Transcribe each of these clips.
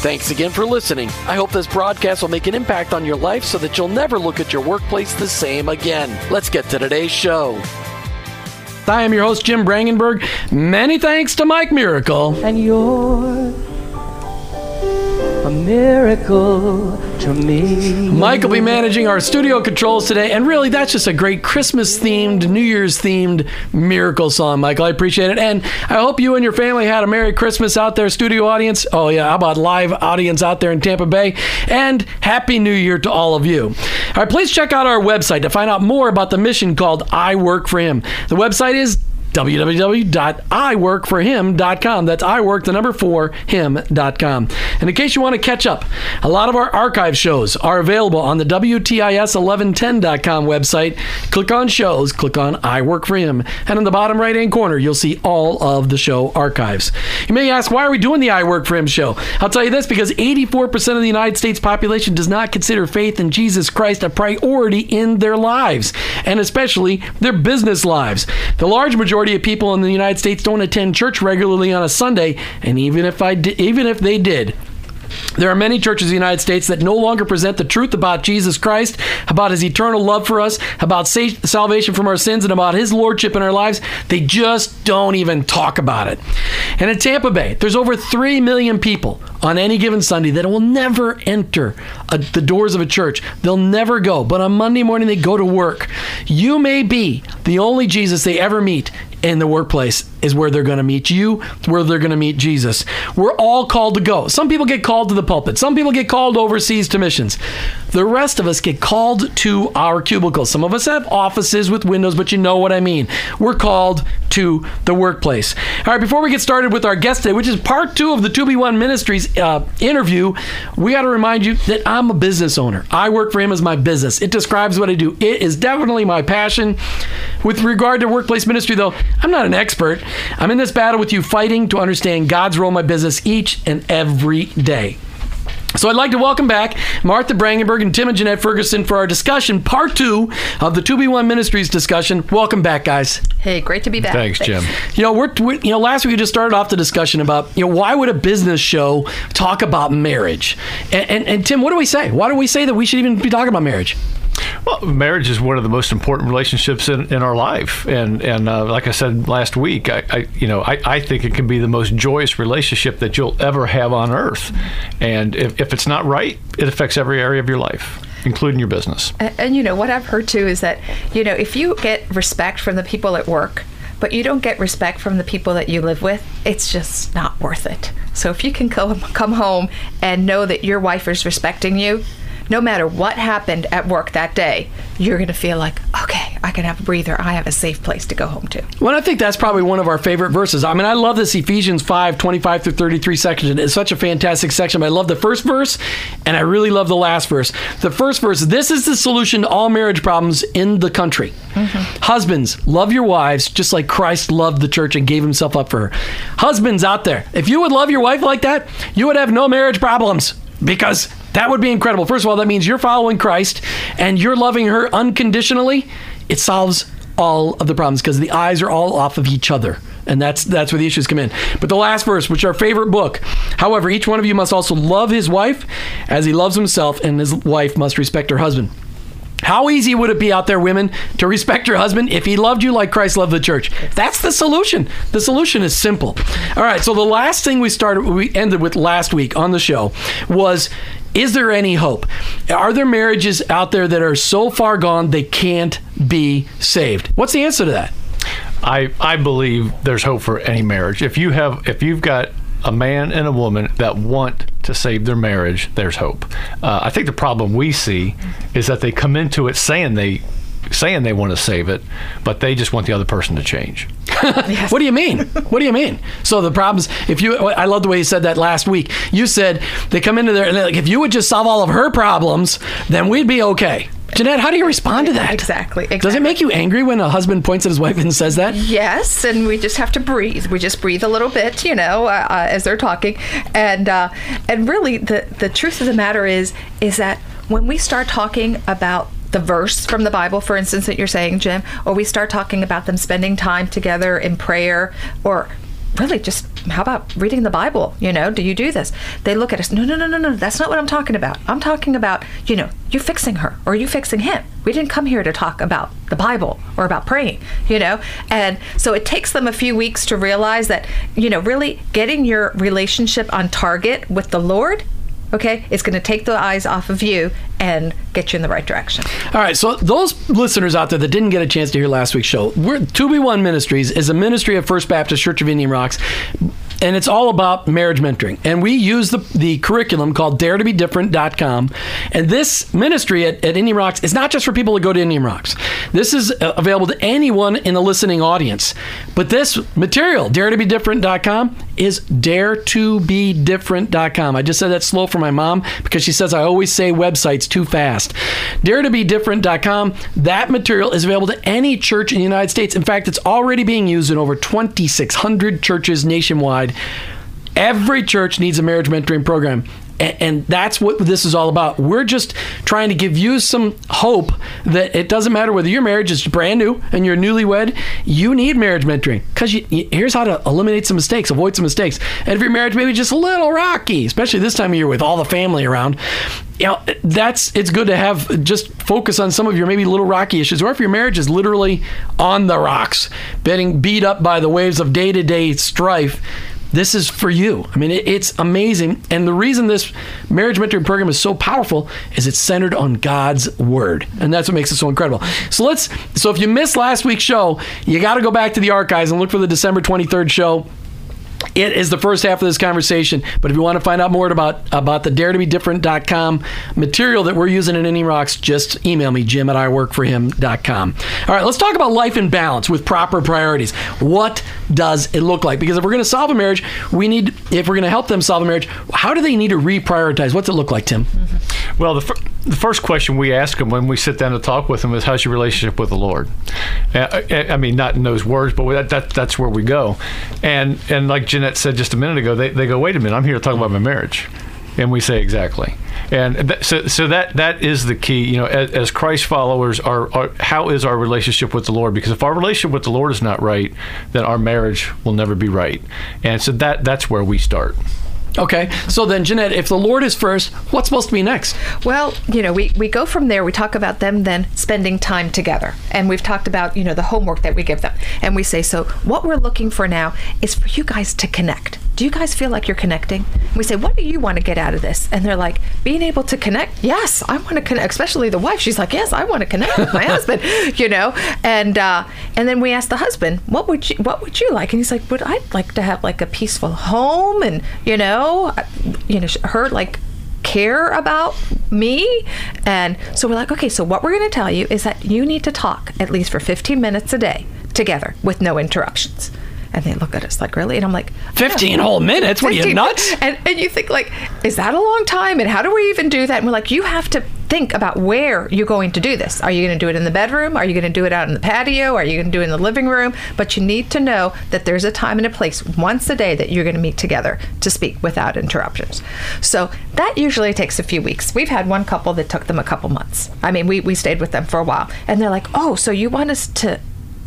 Thanks again for listening. I hope this broadcast will make an impact on your life so that you'll never look at your workplace the same again. Let's get to today's show. I am your host, Jim Brangenberg. Many thanks to Mike Miracle. And you're a miracle to me. Mike will be managing our studio controls today, and really, that's just a great Christmas themed, New Year's themed miracle song, Michael. I appreciate it, and I hope you and your family had a Merry Christmas out there, studio audience. Oh yeah, how about live audience out there in Tampa Bay? And Happy New Year to all of you. All right, please check out our website to find out more about the mission called I Work for Him. The website is www.iworkforhim.com. That's iwork, the number four, him.com. And in case you want to catch up, a lot of our archive shows are available on the WTIS1110.com website. Click on shows, click on I Work for Him, and in the bottom right hand corner, you'll see all of the show archives. You may ask, why are we doing the I Work for Him show? I'll tell you this because 84% of the United States population does not consider faith in Jesus Christ a priority in their lives, and especially their business lives. The large majority of people in the United States don't attend church regularly on a Sunday, and even if I di- even if they did, there are many churches in the United States that no longer present the truth about Jesus Christ, about his eternal love for us, about sa- salvation from our sins, and about his lordship in our lives. They just don't even talk about it. And in Tampa Bay, there's over 3 million people on any given Sunday that will never enter a, the doors of a church. They'll never go, but on Monday morning they go to work. You may be the only Jesus they ever meet in the workplace is where they're going to meet you, where they're going to meet Jesus. We're all called to go. Some people get called to the pulpit, some people get called overseas to missions. The rest of us get called to our cubicles. Some of us have offices with windows, but you know what I mean. We're called to the workplace. All right, before we get started with our guest today, which is part two of the 2B1 Ministries uh, interview, we got to remind you that I'm a business owner. I work for him as my business. It describes what I do. It is definitely my passion. With regard to workplace ministry, though, I'm not an expert. I'm in this battle with you, fighting to understand God's role in my business each and every day. So I'd like to welcome back Martha Brangenberg and Tim and Jeanette Ferguson for our discussion, part two of the 2B1 Ministries discussion. Welcome back, guys. Hey, great to be back. Thanks, Jim. You know, we're, we you know last week we just started off the discussion about you know why would a business show talk about marriage? And, and, and Tim, what do we say? Why do we say that we should even be talking about marriage? Well, marriage is one of the most important relationships in, in our life, and and uh, like I said last week, I, I you know I, I think it can be the most joyous relationship that you'll ever have on earth, and if, if it's not right, it affects every area of your life, including your business. And, and you know what I've heard too is that you know if you get respect from the people at work, but you don't get respect from the people that you live with, it's just not worth it. So if you can come come home and know that your wife is respecting you, no matter what happened at work that day, you're going to feel like, okay, I can have a breather. I have a safe place to go home to. Well, I think that's probably one of our favorite verses. I mean, I love this Ephesians 5 25 through 33 section. It's such a fantastic section. But I love the first verse, and I really love the last verse. The first verse this is the solution to all marriage problems in the country. Mm-hmm. Husbands, love your wives just like Christ loved the church and gave himself up for her. Husbands out there, if you would love your wife like that, you would have no marriage problems because that would be incredible. First of all, that means you're following Christ and you're loving her unconditionally. It solves all of the problems because the eyes are all off of each other. And that's that's where the issues come in. But the last verse, which our favorite book. However, each one of you must also love his wife as he loves himself, and his wife must respect her husband. How easy would it be out there, women, to respect your husband if he loved you like Christ loved the church? That's the solution. The solution is simple. All right. So the last thing we started, we ended with last week on the show was Is there any hope? Are there marriages out there that are so far gone they can't be saved? What's the answer to that? I I believe there's hope for any marriage. If you have if you've got a man and a woman that want to save their marriage, there's hope. Uh, I think the problem we see is that they come into it saying they saying they want to save it, but they just want the other person to change. What do you mean? What do you mean? So the problems, if you, I love the way you said that last week. You said they come into there and like, if you would just solve all of her problems, then we'd be okay. Jeanette, how do you respond to that? Exactly, Does it make you angry when a husband points at his wife and says that? Yes, and we just have to breathe. We just breathe a little bit, you know, uh, uh, as they're talking, and uh, and really, the the truth of the matter is is that when we start talking about the verse from the Bible, for instance, that you're saying, Jim, or we start talking about them spending time together in prayer, or really just how about reading the Bible? You know, do you do this? They look at us. No, no, no, no, no. That's not what I'm talking about. I'm talking about, you know, you fixing her or you fixing him. We didn't come here to talk about the Bible or about praying, you know? And so it takes them a few weeks to realize that, you know, really getting your relationship on target with the Lord, okay, it's going to take the eyes off of you and get you in the right direction. All right, so those listeners out there that didn't get a chance to hear last week's show, we're 2B1 Ministries is a ministry of First Baptist Church of Indian Rocks. And it's all about marriage mentoring. And we use the, the curriculum called daretobedifferent.com. And this ministry at, at Indian Rocks is not just for people to go to Indian Rocks. This is uh, available to anyone in the listening audience. But this material, daretobedifferent.com, is daretobedifferent.com. I just said that slow for my mom because she says I always say websites too fast. Daretobedifferent.com, that material is available to any church in the United States. In fact, it's already being used in over 2,600 churches nationwide. Every church needs a marriage mentoring program. And that's what this is all about. We're just trying to give you some hope that it doesn't matter whether your marriage is brand new and you're newlywed, you need marriage mentoring. Because here's how to eliminate some mistakes, avoid some mistakes. And if your marriage maybe just a little rocky, especially this time of year with all the family around, you know, that's it's good to have just focus on some of your maybe little rocky issues. Or if your marriage is literally on the rocks, getting beat up by the waves of day to day strife, this is for you. I mean, it, it's amazing. And the reason this marriage mentoring program is so powerful is it's centered on God's word. And that's what makes it so incredible. So let's, so if you missed last week's show, you got to go back to the archives and look for the December 23rd show. It is the first half of this conversation. But if you want to find out more about, about the daretobedifferent.com material that we're using in Indian Rocks, just email me, jim at iworkforhim.com. All right, let's talk about life in balance with proper priorities. What does it look like? Because if we're going to solve a marriage, we need, if we're going to help them solve a marriage, how do they need to reprioritize? What's it look like, Tim? Well, the, fir- the first question we ask them when we sit down to talk with them is, "How's your relationship with the Lord?" Uh, I mean, not in those words, but that, that that's where we go. And and like Jeanette said just a minute ago, they, they go, "Wait a minute, I'm here to talk about my marriage," and we say exactly. And th- so so that that is the key. You know, as, as Christ followers, our how is our relationship with the Lord? Because if our relationship with the Lord is not right, then our marriage will never be right. And so that that's where we start. Okay, so then, Jeanette, if the Lord is first, what's supposed to be next? Well, you know, we, we go from there. We talk about them then spending time together. And we've talked about, you know, the homework that we give them. And we say, so what we're looking for now is for you guys to connect. Do you guys feel like you're connecting? And we say, what do you want to get out of this? And they're like, being able to connect. Yes, I want to connect. Especially the wife. She's like, yes, I want to connect with my husband. You know, and uh, and then we ask the husband, what would you what would you like? And he's like, would I'd like to have like a peaceful home, and you know, you know, her like care about me. And so we're like, okay, so what we're going to tell you is that you need to talk at least for 15 minutes a day together with no interruptions. And they look at us like, really? And I'm like, 15 whole minutes? What are you, nuts? And, and you think, like, is that a long time? And how do we even do that? And we're like, you have to think about where you're going to do this. Are you going to do it in the bedroom? Are you going to do it out in the patio? Are you going to do it in the living room? But you need to know that there's a time and a place once a day that you're going to meet together to speak without interruptions. So that usually takes a few weeks. We've had one couple that took them a couple months. I mean, we, we stayed with them for a while. And they're like, oh, so you want us to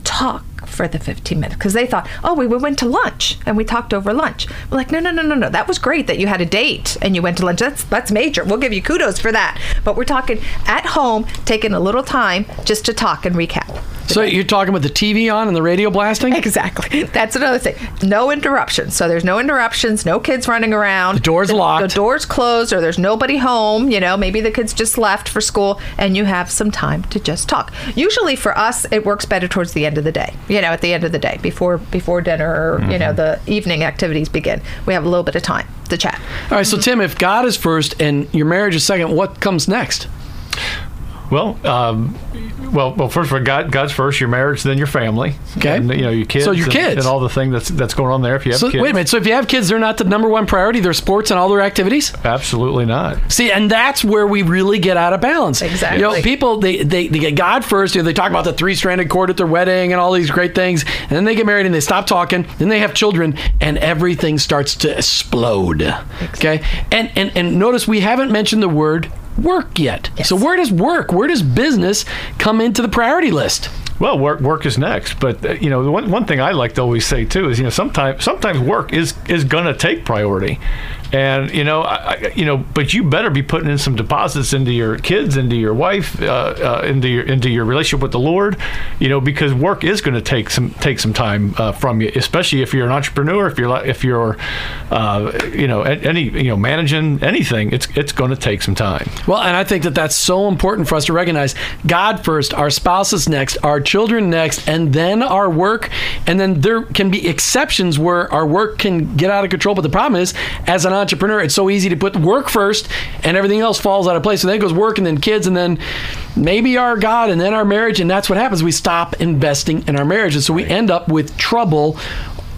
talk for the 15 minutes because they thought, oh, we went to lunch and we talked over lunch. We're like, no, no, no, no, no. That was great that you had a date and you went to lunch. That's that's major. We'll give you kudos for that. But we're talking at home, taking a little time just to talk and recap. So you're talking with the TV on and the radio blasting? Exactly. That's another thing. No interruptions. So there's no interruptions, no kids running around. The door's locked. The door's closed, or there's nobody home. You know, maybe the kids just left for school, and you have some time to just talk. Usually for us, it works better towards the end of the day. You know, at the end of the day, before before dinner, or you know, mm-hmm. the evening activities begin. We have a little bit of time to chat. All right, so mm-hmm. Tim, if God is first and your marriage is second, what comes next? Well, um, well, well. First of all, God, God's first. Your marriage, then your family. Okay. And, you know your kids. So your and, kids. and all the thing that's that's going on there. If you have So kids, wait a minute. So if you have kids, they're not the number one priority. Their sports and all their activities. Absolutely not. See, and that's where we really get out of balance. Exactly. You know, people they they, they get God first. You know, they talk about the three stranded cord at their wedding and all these great things, and then they get married and they stop talking. Then they have children, and everything starts to explode. Okay. And and and notice we haven't mentioned the word work yet. Yes. So where does work? Where does business come into the priority list? Well, work work is next, but uh, you know one one thing I like to always say too is you know sometimes sometimes work is is going to take priority, and you know I, you know but you better be putting in some deposits into your kids, into your wife, uh, uh, into your into your relationship with the Lord, you know because work is going to take some take some time uh, from you, especially if you're an entrepreneur, if you're if you're uh, you know any you know managing anything, it's it's going to take some time. Well, and I think that that's so important for us to recognize God first, our spouses next, our children next, and then our work. And then there can be exceptions where our work can get out of control. But the problem is, as an entrepreneur, it's so easy to put work first and everything else falls out of place. So then it goes work and then kids and then maybe our God and then our marriage. And that's what happens. We stop investing in our marriage. And so we end up with trouble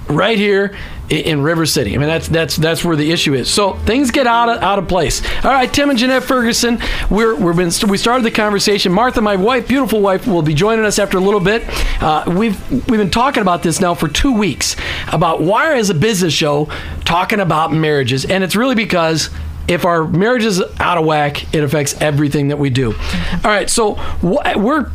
right here in River City. I mean, that's that's that's where the issue is. So things get out of out of place. All right, Tim and Jeanette Ferguson, we're we've been we started the conversation. Martha, my wife, beautiful wife, will be joining us after a little bit. Uh, we've we've been talking about this now for two weeks about why is a business show talking about marriages, and it's really because. If our marriage is out of whack, it affects everything that we do. All right, so we're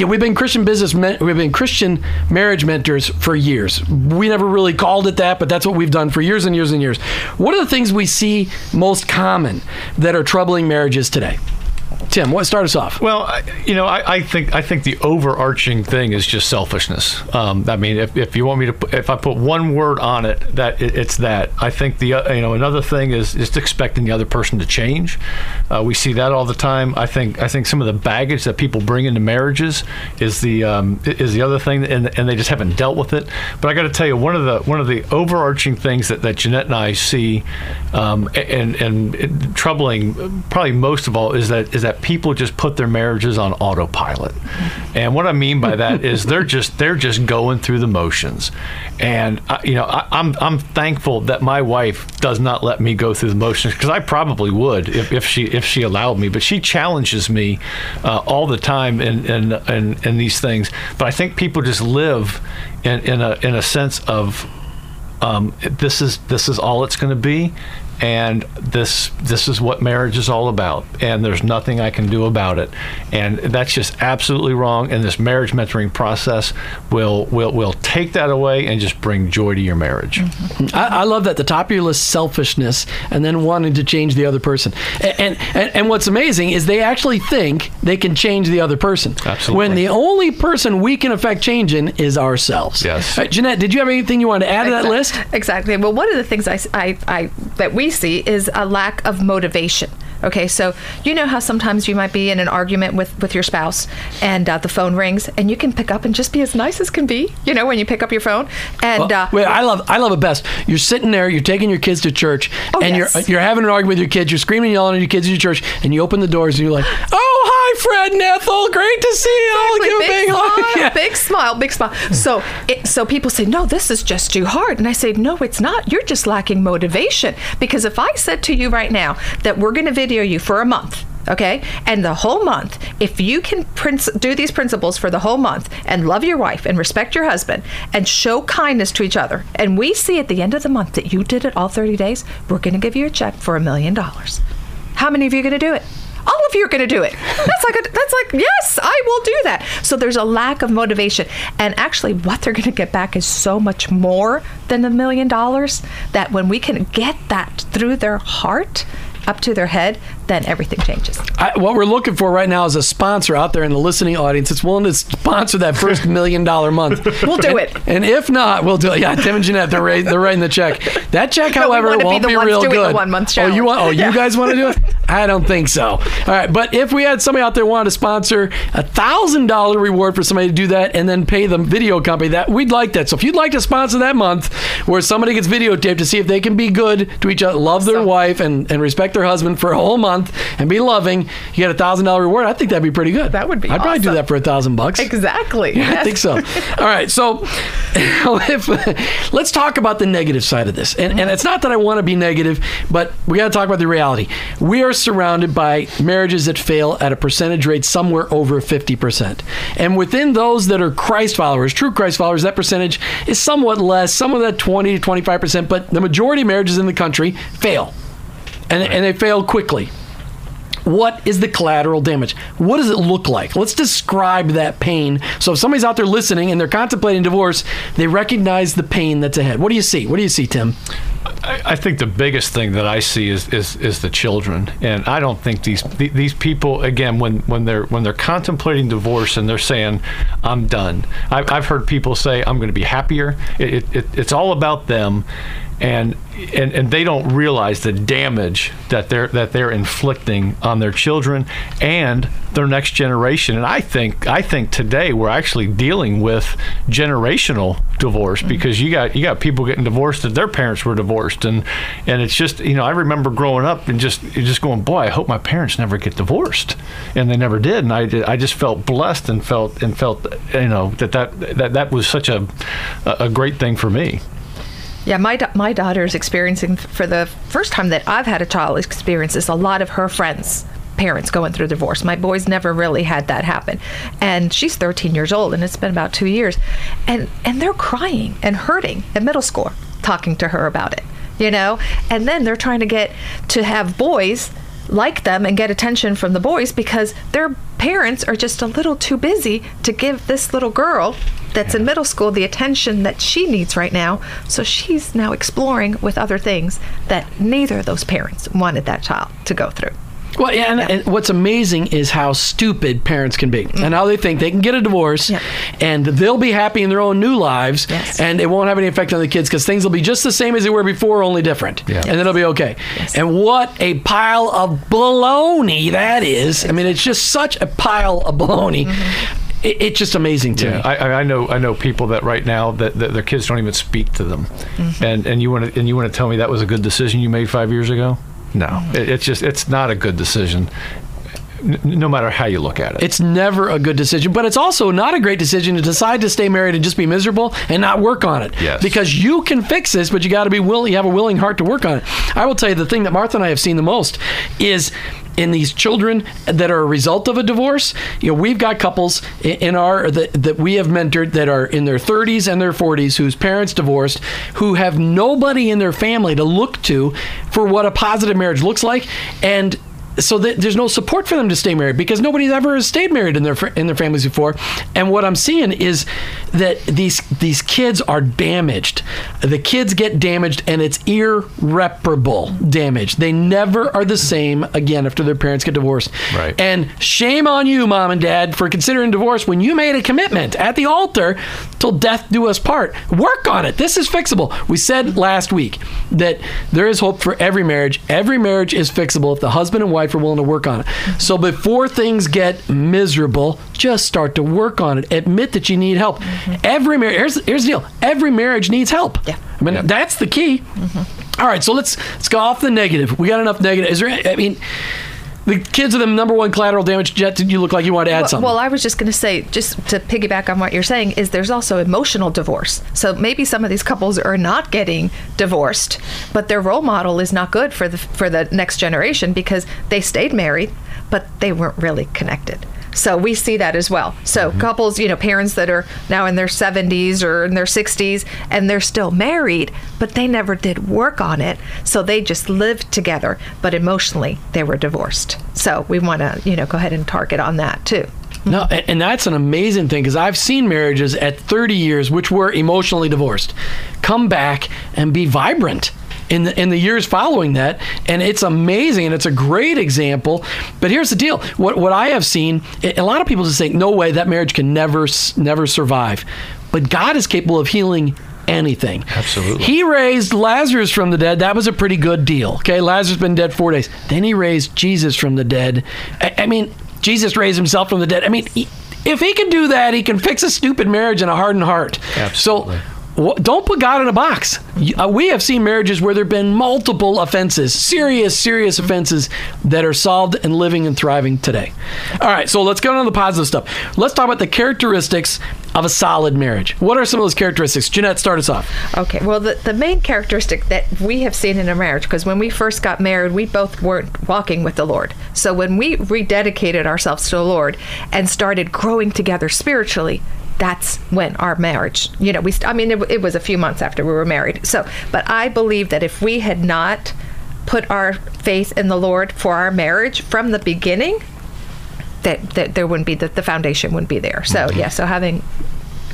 yeah, we've been Christian business we've been Christian marriage mentors for years. We never really called it that, but that's what we've done for years and years and years. What are the things we see most common that are troubling marriages today? Tim, what start us off? Well, I, you know, I, I think I think the overarching thing is just selfishness. Um, I mean, if, if you want me to, if I put one word on it, that it, it's that. I think the uh, you know another thing is is expecting the other person to change. Uh, we see that all the time. I think I think some of the baggage that people bring into marriages is the um, is the other thing, and and they just haven't dealt with it. But I got to tell you, one of the one of the overarching things that, that Jeanette and I see, um, and and it- troubling probably most of all is that is that people just put their marriages on autopilot. And what I mean by that is they're just they're just going through the motions. And I, you know, I, I'm I'm thankful that my wife does not let me go through the motions because I probably would if, if she if she allowed me. But she challenges me uh, all the time in in, in in these things. But I think people just live in in a in a sense of um, this is this is all it's going to be, and this this is what marriage is all about, and there's nothing I can do about it, and that's just absolutely wrong. And this marriage mentoring process will will will take that away and just bring joy to your marriage. Mm-hmm. I, I love that the top of your list selfishness and then wanting to change the other person. And, and and and what's amazing is they actually think they can change the other person. Absolutely. When the only person we can affect change in is ourselves. Yes. All right, Jeanette, did you have anything you wanted to add to that list? Exactly. Well, one of the things I, I, I that we see is a lack of motivation. Okay, so you know how sometimes you might be in an argument with with your spouse, and uh, the phone rings, and you can pick up and just be as nice as can be. You know, when you pick up your phone, and Well, uh, wait, I love I love it best. You're sitting there, you're taking your kids to church, Oh, and yes. you're you're having an argument with your kids. You're screaming, and yelling at your kids in your church, and you open the doors, and you're like, "Oh, Fred and Ethel, great to see you. I'll give a big, big smile, hug." Yeah. big smile, big smile. So, it, so people say, no, this is just too hard, and I say, no, it's not. You're just lacking motivation. Because if I said to you right now that we're going to video you for a month. Okay, and the whole month, if you can princ- do these principles for the whole month and love your wife and respect your husband and show kindness to each other, and we see at the end of the month that you did it all 30 days, we're going to give you a check for a million dollars. How many of you are going to do it? All of you are going to do it. That's like a, that's like yes, I will do that. So there's a lack of motivation, and actually, what they're going to get back is so much more than the million dollars. That when we can get that through their heart up to their head, then everything changes. I, what we're looking for right now is a sponsor out there in the listening audience that's willing to sponsor that first million dollar month. We'll do it. And if not, we'll do it. Yeah, Tim and Jeanette, they're, writing, they're writing the check. That check, No, we however, be won't the be, ones real doing the good. one-month Oh, you want? Oh, Yeah. guys want to do it? I don't think so. All right, but if we had somebody out there wanted to sponsor a thousand dollar reward for somebody to do that, and then pay the video company that, we'd like that. So if you'd like to sponsor that month, where somebody gets videotaped to see if they can be good to each other, love their So- wife, and, and respect their husband for a whole month, and be loving, you get a thousand dollar reward. I think that'd be pretty good. That would be I'd probably do that for a thousand bucks. Exactly. I think so. All right, so if, let's talk about the negative side of this. And, and it's not that I want to be negative, but we got to talk about the reality. We are surrounded by marriages that fail at a percentage rate somewhere over 50%. And within those that are Christ followers, true Christ followers, that percentage is somewhat less, some of that 20 to 25%, but the majority of marriages in the country fail. And, and they fail quickly what is the collateral damage? What does it look like? Let's describe that pain. So if somebody's out there listening and they're contemplating divorce, they recognize the pain that's ahead. What do you see? What do you see, Tim? I, think the biggest thing that I see is, is is the children, and I don't think these these people again when when they're when they're contemplating divorce and they're saying I'm done. I've, I've heard people say I'm going to be happier. It, it, it's all about them, and and and they don't realize the damage that they're that they're inflicting on their children and their next generation. And I think I think today we're actually dealing with generational divorce mm-hmm. because you got you got people getting divorced that their parents were divorced and and it's just you know I remember growing up and just just going boy I hope my parents never get divorced and they never did and I I just felt blessed and felt and felt you know that that that, that was such a a great thing for me. Yeah, my my daughter is experiencing for the first time that I've had a child experiences a lot of her friends parents going through divorce. My boys never really had that happen. And she's 13 years old and it's been about 2 years. And and they're crying and hurting at middle school talking to her about it, you know? And then they're trying to get to have boys like them and get attention from the boys because their parents are just a little too busy to give this little girl that's in middle school the attention that she needs right now. So she's now exploring with other things that neither of those parents wanted that child to go through. Well, yeah, and, and what's amazing is how stupid parents can be, and how they think they can get a divorce, Yeah. and they'll be happy in their own new lives, Yes. and it won't have any effect on the kids because things will be just the same as they were before, only different, Yeah. and it'll be okay. And what a pile of baloney that is! I mean, it's just such a pile of baloney. Mm-hmm. It, it's just amazing to me. I, I I know I know people that right now that, that their kids don't even speak to them, mm-hmm. and and you want to and you want to tell me that was a good decision you made five years ago? No, it, it's just it's not a good decision, n- no matter how you look at it. It's never a good decision, but it's also not a great decision to decide to stay married and just be miserable and not work on it. Yes. Because you can fix this, but you got to be willing. You have a willing heart to work on it. I will tell you the thing that Martha and I have seen the most is in these children that are a result of a divorce. You know, we've got couples in our that, that we have mentored that are in their 30s and their 40s whose parents divorced, who have nobody in their family to look to for what a positive marriage looks like, and so that there's no support for them to stay married because nobody's ever stayed married in their fr- in their families before. And what I'm seeing is that these these kids are damaged. The kids get damaged, and it's irreparable damage. They never are the same again after their parents get divorced. Right. And shame on you, mom and dad, for considering divorce when you made a commitment at the altar till death do us part. Work on it. This is fixable. We said last week that there is hope for every marriage. Every marriage is fixable if the husband and wife are willing to work on it. So before things get miserable, just start to work on it. Admit that you need help. Mm-hmm. Every marriage. Here's, here's the deal. Every marriage needs help. Yeah. I mean, that's the key. Mm-hmm. All right, so let's let's go off the negative. We got enough negative. Is there? I mean, the kids are the number one collateral damage. Jet, did you look like you wanted to add Well, something? well, I was just going to say, just to piggyback on what you're saying, is there's also emotional divorce. So maybe some of these couples are not getting divorced, but their role model is not good for the for the next generation because they stayed married, but they weren't really connected. So we see that as well. So mm-hmm. couples, you know, parents that are now in their 70s or in their 60s and they're still married, but they never did work on it. So they just lived together, but emotionally they were divorced. So we want to, you know, go ahead and target on that too. No, and, and that's an amazing thing because I've seen marriages at 30 years which were emotionally divorced come back and be vibrant in the in the years following that, and it's amazing and it's a great example. But here's the deal: what what I have seen, a lot of people just think, no way, that marriage can never never survive. But God is capable of healing anything. Absolutely. He raised Lazarus from the dead. That was a pretty good deal. Okay, Lazarus been dead four days. Then he raised Jesus from the dead. I, I mean, Jesus raised himself from the dead. I mean, he, if he can do that, he can fix a stupid marriage and a hardened heart. Absolutely. So. Don't put God in a box. Uh, We have seen marriages where there have been multiple offenses, serious, serious offenses that are solved and living and thriving today. All right, so let's get on to the positive stuff. Let's talk about the characteristics of a solid marriage. What are some of those characteristics? Jeanette, start us off. Okay, well, the, the main characteristic that we have seen in a marriage, because when we first got married, we both weren't walking with the Lord. So when we rededicated ourselves to the Lord and started growing together spiritually, that's when our marriage, you know, we, st- I mean, it, it was a few months after we were married. So, but I believe that if we had not put our faith in the Lord for our marriage from the beginning, that, that there wouldn't be, that the foundation wouldn't be there. So, mm-hmm. yeah, so having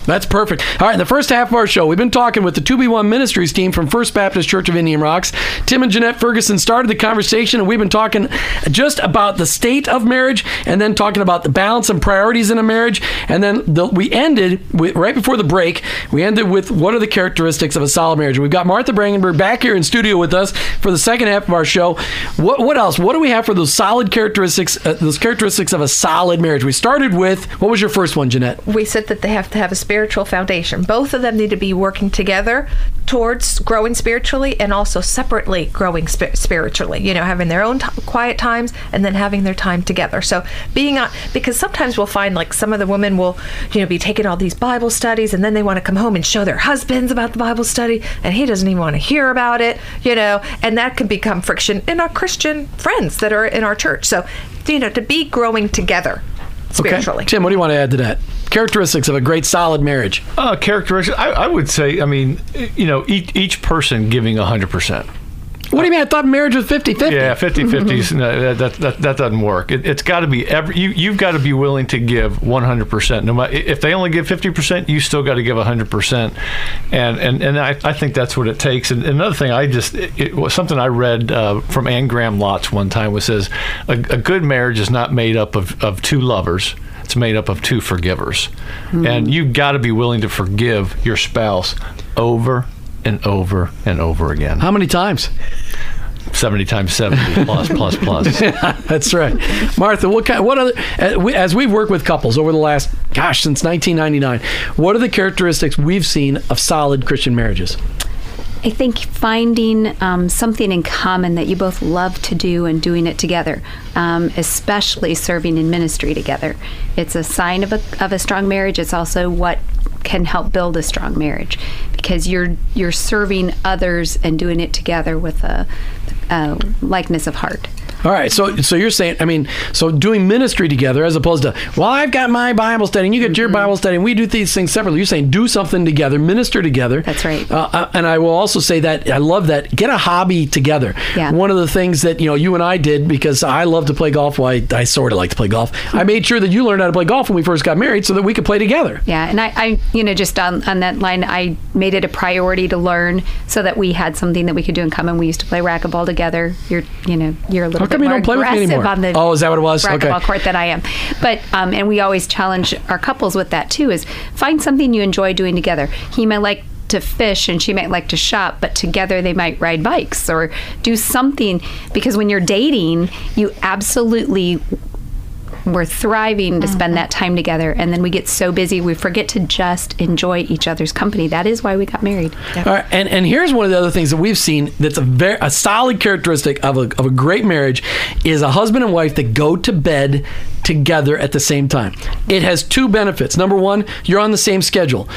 That's perfect. All right, in the first half of our show, we've been talking with the 2B1 Ministries team from First Baptist Church of Indian Rocks. Tim and Jeanette Ferguson started the conversation, and we've been talking just about the state of marriage and then talking about the balance and priorities in a marriage. And then the, we ended, with, right before the break, we ended with what are the characteristics of a solid marriage. We've got Martha Brangenberg back here in studio with us for the second half of our show. What, what else? What do we have for those solid characteristics, uh, those characteristics of a solid marriage? We started with, what was your first one, Jeanette? we said that they have to have a spiritual foundation. Both of them need to be working together towards growing spiritually and also separately growing spi- spiritually. You know, having their own t- quiet times and then having their time together. So being on because sometimes we'll find like some of the women will, you know, be taking all these Bible studies and then they want to come home and show their husbands about the Bible study and he doesn't even want to hear about it, you know, and that can become friction in our Christian friends that are in our church. So, you know, to be growing together spiritually. Okay. Tim, what do you want to add to that? Characteristics of a great solid marriage. Uh, characteristics. I, I would say. I mean, you know, each, each person giving hundred percent. What do you mean? I thought marriage was 50 50. Yeah, 50 50 no, that, that, that doesn't work. It, it's got to be every, you, you've got to be willing to give 100%. No matter if they only give 50%, you still got to give 100%. And and, and I, I think that's what it takes. And another thing, I just, it, it was something I read uh, from Anne Graham Lotz one time, which says a, a good marriage is not made up of, of two lovers. It's made up of two forgivers. And hmm. you've got to be willing to forgive your spouse over and over and over again. How many times? 70 times 70 plus plus plus. That's right. Martha, what kind, what other, as we've worked with couples over the last, gosh, since 1999, what are the characteristics we've seen of solid Christian marriages? I think finding um, something in common that you both love to do and doing it together, um, especially serving in ministry together. It's a sign of a, of a strong marriage. It's also what can help build a strong marriage because you're you're serving others and doing it together with a, a likeness of heart. All right, so so you're saying, I mean, so doing ministry together as opposed to, well, I've got my Bible study and you get your Bible study and we do these things separately. You're saying do something together, minister together. That's right. Uh, uh, and I will also say that I love that. Get a hobby together. Yeah. One of the things that you know you and I did because I love to play golf. Well, I, I sort of like to play golf. I made sure that you learned how to play golf when we first got married so that we could play together. Yeah, and I, I you know, just on, on that line, I made it a priority to learn so that we had something that we could do in common. We used to play racquetball together. You're, you know, you're a little come bit more don't play with me aggressive on the Oh, is that what it was? Okay. racquetball court than I am. But um, and we always challenge our couples with that too. Is find something you enjoy doing together. He might like to fish and she might like to shop, but together they might ride bikes or do something because when you're dating, you absolutely we're thriving to spend that mm-hmm. time together. And then we get so busy we forget to just enjoy each other's company. That is why we got married. All right, and, and here's one of the other things that we've seen that's a very a solid characteristic of a, of a great marriage is a husband and wife that go to bed together at the same time. It has two benefits. Number one, you're on the same schedule.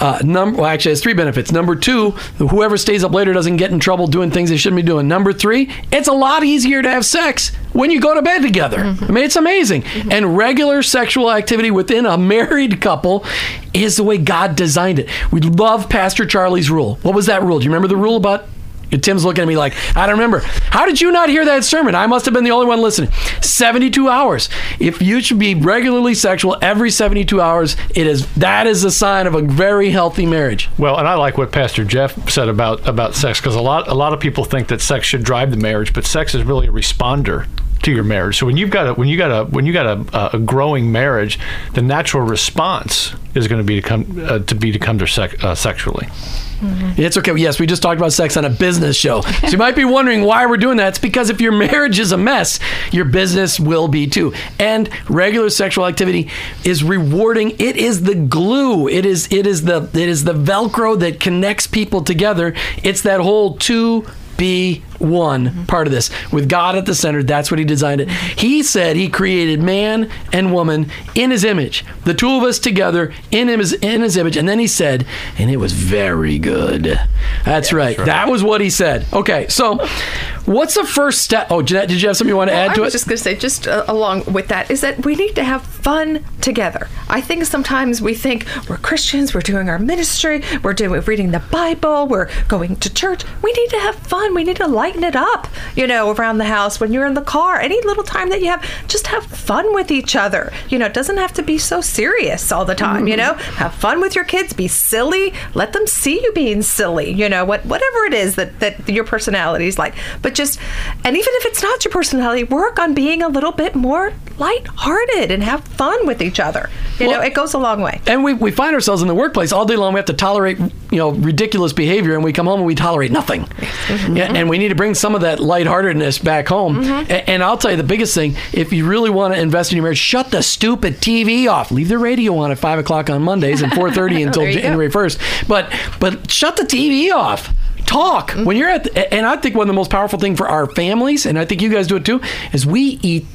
Uh, number well, actually, it has three benefits. Number two, whoever stays up later doesn't get in trouble doing things they shouldn't be doing. Number three, it's a lot easier to have sex when you go to bed together. I mean, it's amazing. And regular sexual activity within a married couple is the way God designed it. We love Pastor Charlie's rule. What was that rule? Do you remember the rule about Tim's looking at me like, I don't remember. How did you not hear that sermon? I must have been the only one listening. 72 hours. If you should be regularly sexual every 72 hours, it is that is a sign of a very healthy marriage. Well, and I like what Pastor Jeff said about about sex because a lot a lot of people think that sex should drive the marriage, but sex is really a responder to your marriage. So when you've got a when you got a when you got a, a growing marriage, the natural response is going to be to come uh, to be to come to sec, uh, sexually. It's okay. Yes, we just talked about sex on a business show. So you might be wondering why we're doing that. It's because if your marriage is a mess, your business will be too. And regular sexual activity is rewarding. It is the glue. It is it is the it is the velcro that connects people together. It's that whole two be one part of this with God at the center. That's what He designed it. He said He created man and woman in His image, the two of us together in His in His image. And then He said, and it was very good. That's right. That was what He said. Okay, so what's the first step? Oh, Jeanette, did you have something you want to Well, add to it? I was it? just going to say, just uh, along with that, is that we need to have fun together. I think sometimes we think we're Christians, we're doing our ministry, we're doing reading the Bible, we're going to church. We need to have fun. We need to lighten it up, you know, around the house when you're in the car. Any little time that you have, just have fun with each other. You know, it doesn't have to be so serious all the time. You mm-hmm. know, have fun with your kids. Be silly. Let them see you being silly. You know, what whatever it is that that your personality is like. But just, and even if it's not your personality, work on being a little bit more lighthearted and have fun with each other. You Well- know, it goes a long way. and we, we find ourselves in the workplace all day long. We have to tolerate, you know, ridiculous behavior, and we come home and we tolerate nothing. Yeah, and we need to bring some of that lightheartedness back home. Mm-hmm. A- And, I'll tell you the biggest thing: if you really want to invest in your marriage, shut the stupid TV off. Leave the radio on at five o'clock on Mondays and four thirty until There you go. January first. But but shut the TV off. Talk mm-hmm. when you're at, the, and I think one of the most powerful thing for our families, and I think you guys do it too, is we eat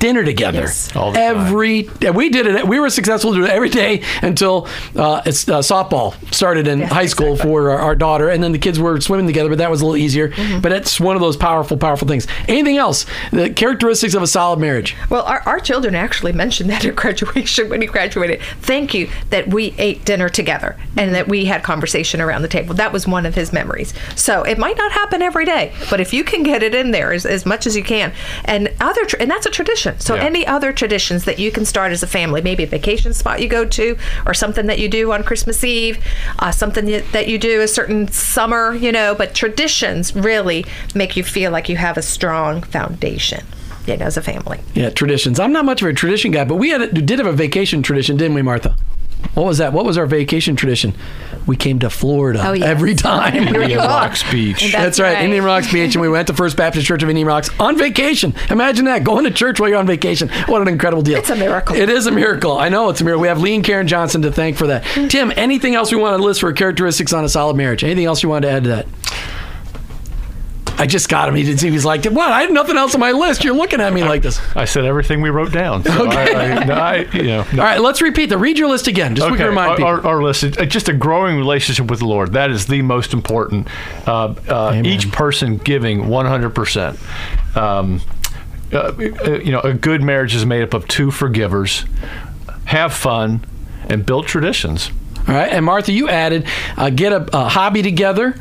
dinner together Yes. Time. every yeah, we did it we were successful to do it every day until uh, it's, uh, softball started in high school for our, our daughter and then the kids were swimming together but that was a little easier but it's one of those powerful powerful things anything else the characteristics of a solid marriage Well, our, our children actually mentioned that at graduation when he graduated. Thank you that we ate dinner together and that we had conversation around the table. That was one of his memories. So it might not happen every day, but if you can get it in there as, as much as you can, and other and that's a tradition. So Yeah. any other traditions that you can start as a family, maybe a vacation spot you go to, or something that you do on Christmas Eve, uh, something that that you do a certain summer, you know. But traditions really make you feel like you have a strong foundation. You know, as a family. yeah traditions i'm not much of a tradition guy but we had did have a vacation tradition didn't we martha what was that what was our vacation tradition we came to florida Oh, yes. every time Indian Rocks Beach. That's, That's right. right. Indian Rocks Beach, and we went to First Baptist Church of Indian Rocks on vacation. Imagine that going to church while you're on vacation. What an incredible deal! It's a miracle. It is a miracle. I know it's a miracle. We have Lee and Karen Johnson to thank for that. Tim, anything else we want to list for characteristics on a solid marriage? Anything else you wanted to add to that? I just got him. He didn't. He was like, "What? I had nothing else on my list. You're looking at me like this." I said everything we wrote down. So Okay. I, I, no, I, you know, no. All right, let's repeat the read your list again, just so we can remind our, people. our, our list is uh, just a growing relationship with the Lord. That is the most important. Uh, uh, each person giving 100%. Um, uh, uh, you know, a good marriage is made up of two forgivers. Have fun and build traditions. All right, and Martha, you added uh, get a, a hobby together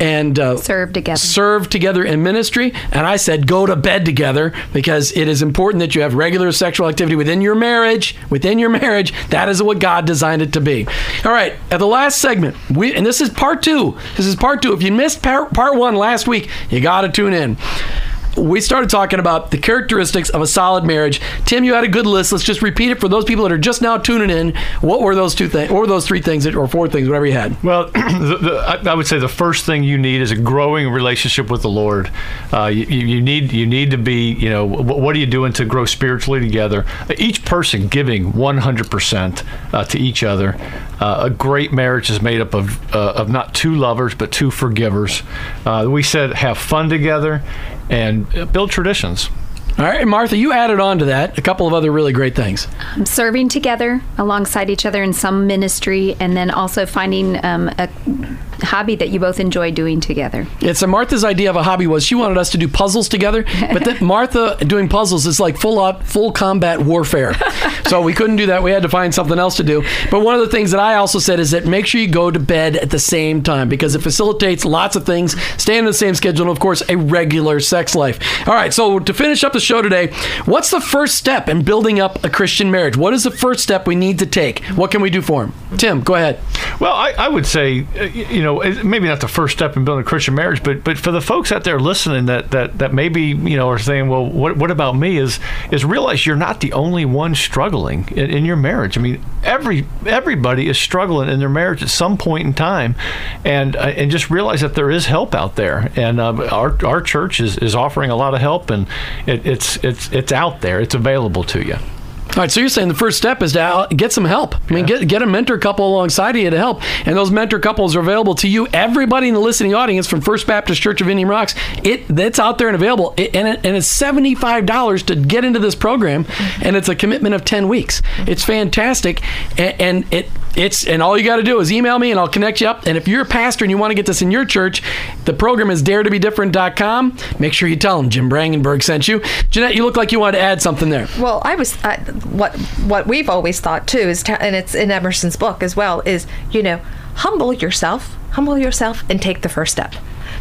and uh, Serve together. serve together in ministry. And I said go to bed together because it is important that you have regular sexual activity within your marriage. Within your marriage, that is what God designed it to be. All right, at the last segment, we and this is part two. This is part two. If you missed part, part one last week, you got to tune in we started talking about the characteristics of a solid marriage. Tim, you had a good list. Let's just repeat it for those people that are just now tuning in. What were those two things, or those three things, or four things, whatever you had? Well, the, the, I, would say the first thing you need is a growing relationship with the Lord. Uh, you, you you need you need to be you know what are you doing to grow spiritually together? Each person giving 100 percent uh, to each other. Uh, a great marriage is made up of uh, of not two lovers but two forgivers. Uh, we said have fun together and uh, build traditions. All right, Martha, you added on to that a couple of other really great things. Um, serving together alongside each other in some ministry, and then also finding um, a hobby that you both enjoy doing together. Yeah, so Martha's idea of a hobby was she wanted us to do puzzles together, but then Martha doing puzzles is like full up, full combat warfare. so we couldn't do that. We had to find something else to do. But one of the things that I also said is that make sure you go to bed at the same time because it facilitates lots of things, staying in the same schedule, and of course, a regular sex life. All right, so to finish up the show today, what's the first step in building up a Christian marriage? What is the first step we need to take? What can we do for him? Tim, go ahead. Well, I, I would say, uh, you know, maybe not the first step in building a Christian marriage, but but for the folks out there listening that that, that maybe you know are saying, well, what what about me? Is is realize you're not the only one struggling in, in your marriage. I mean, every everybody is struggling in their marriage at some point in time, and uh, and just realize that there is help out there, and uh, our our church is, is offering a lot of help, and it, it's it's it's out there, it's available to you. All right, so you're saying the first step is to get some help. I mean, get get a mentor couple alongside of you to help, and those mentor couples are available to you. Everybody in the listening audience from First Baptist Church of Indian Rocks, it that's out there and available, it, and it, and it's seventy five dollars to get into this program, and it's a commitment of ten weeks. It's fantastic, and, and it it's and all you got to do is email me, and I'll connect you up. And if you're a pastor and you want to get this in your church, the program is daretobedifferent.com. Make sure you tell them Jim Brangenberg sent you. Jeanette, you look like you wanted to add something there. Well, I was uh, what what we've always thought too is, and it's in Emerson's book as well, is you know, humble yourself, humble yourself, and take the first step.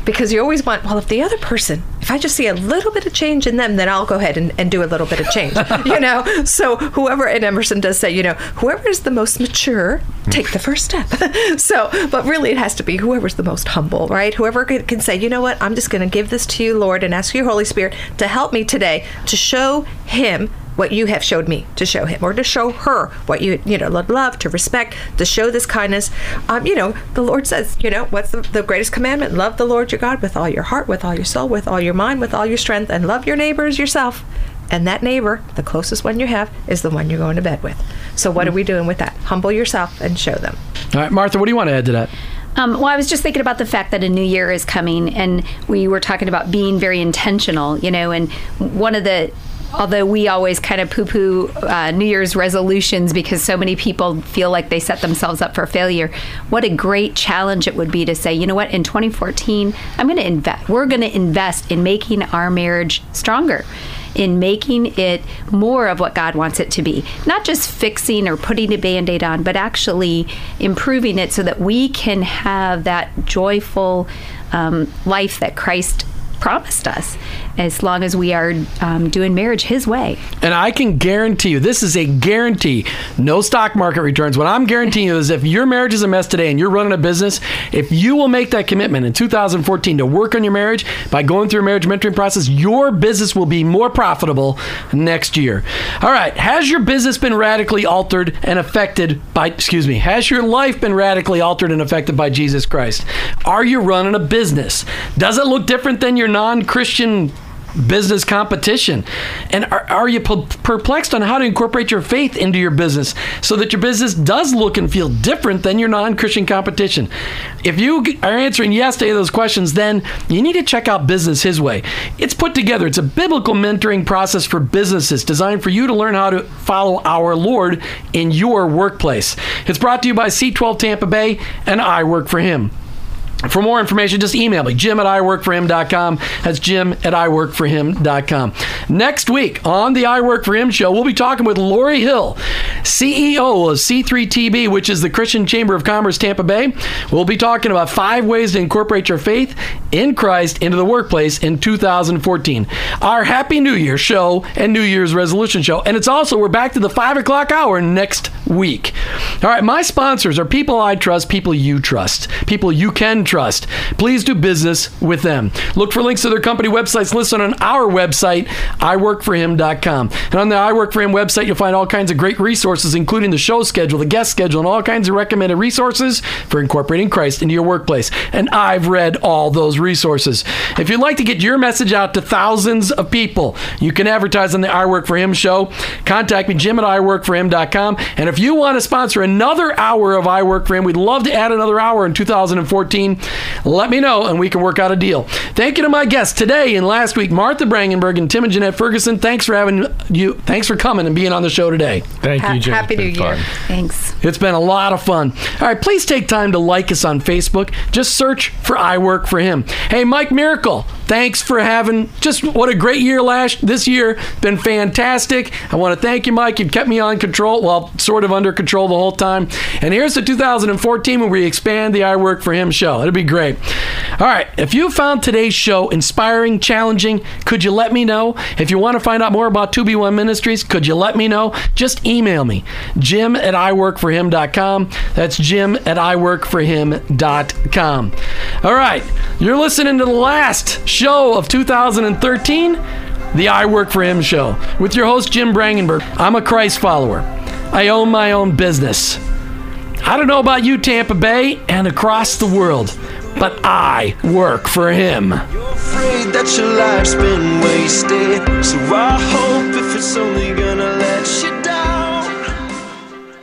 Because you always want, well, if the other person, if I just see a little bit of change in them, then I'll go ahead and, and do a little bit of change, you know. So whoever, and Emerson does say, you know, whoever is the most mature, take the first step. so, but really, it has to be whoever's the most humble, right? Whoever can, can say, you know what, I'm just going to give this to you, Lord, and ask your Holy Spirit to help me today to show Him what you have showed me to show him or to show her what you you know love to respect to show this kindness. Um, you know the lord says you know what's the, the greatest commandment? Love the lord your god with all your heart with all your soul with all your mind with all your strength and love your neighbor as yourself. And that neighbor the closest one you have is the one you're going to bed with. So what are we doing with that? Humble yourself and show them. All right, Martha, what do you want to add to that? Um, well, I was just thinking about the fact that a new year is coming, and we were talking about being very intentional, you know, and one of the Although we always kind of poo poo uh, New Year's resolutions because so many people feel like they set themselves up for failure, what a great challenge it would be to say, you know what, in 2014, I'm going to invest, we're going to invest in making our marriage stronger in making it more of what God wants it to be. Not just fixing or putting a band aid on, but actually improving it so that we can have that joyful um, life that Christ promised us as long as we are um, doing marriage his way. And I can guarantee you, this is a guarantee. No stock market returns. What I'm guaranteeing you is if your marriage is a mess today and you're running a business, if you will make that commitment in 2014 to work on your marriage by going through a marriage mentoring process, your business will be more profitable next year. All right. Has your business been radically altered and affected by, excuse me, has your life been radically altered and affected by Jesus Christ? Are you running a business? Does it look different than your non Christian business competition? And are, are you perplexed on how to incorporate your faith into your business so that your business does look and feel different than your non Christian competition? If you are answering yes to any of those questions, then you need to check out Business His Way. It's put together, it's a biblical mentoring process for businesses designed for you to learn how to follow our Lord in your workplace. It's brought to you by C12 Tampa Bay, and I work for him. For more information, just email me, jim at iworkforhim.com. That's jim at iworkforhim.com. Next week on the I Work For Him show, we'll be talking with Lori Hill, CEO of C3TB, which is the Christian Chamber of Commerce Tampa Bay. We'll be talking about five ways to incorporate your faith in Christ into the workplace in 2014. Our Happy New Year show and New Year's resolution show. And it's also, we're back to the five o'clock hour next week. All right, my sponsors are people I trust, people you trust, people you can trust. Please do business with them. Look for links to their company websites listed on our website, iworkforhim.com. And on the I Work For Him website, you'll find all kinds of great resources, including the show schedule, the guest schedule, and all kinds of recommended resources for incorporating Christ into your workplace. And I've read all those resources. If you'd like to get your message out to thousands of people, you can advertise on the I Work For Him show. Contact me, Jim at iworkforhim.com. And if you want to sponsor another hour of I Work For Him, we'd love to add another hour in 2014. Let me know and we can work out a deal. Thank you to my guests today and last week, Martha Brangenberg and Tim and Jeanette Ferguson. Thanks for having you. Thanks for coming and being on the show today. Thank Ha- you, Jim. Happy It's New been Year. fun. Thanks. It's been a lot of fun. All right, please take time to like us on Facebook. Just search for I Work for Him. Hey, Mike Miracle, thanks for having just what a great year last this year. Been fantastic. I want to thank you, Mike. You've kept me on control, well, sort of under control the whole time. And here's the 2014 when we expand the I Work for Him show. It'll be great. All right, if you found today's show inspiring, challenging, could you let me know? If you want to find out more about 2B1 Ministries, could you let me know? Just email me, jim at iworkforhim.com. That's jim at iworkforhim.com. All right, you're listening to the last show of 2013, the I Work for Him show, with your host, Jim Brangenberg. I'm a Christ follower. I own my own business. I don't know about you, Tampa Bay, and across the world, but I work for Him. You're afraid that your life's been wasted. So I hope if it's only gonna let you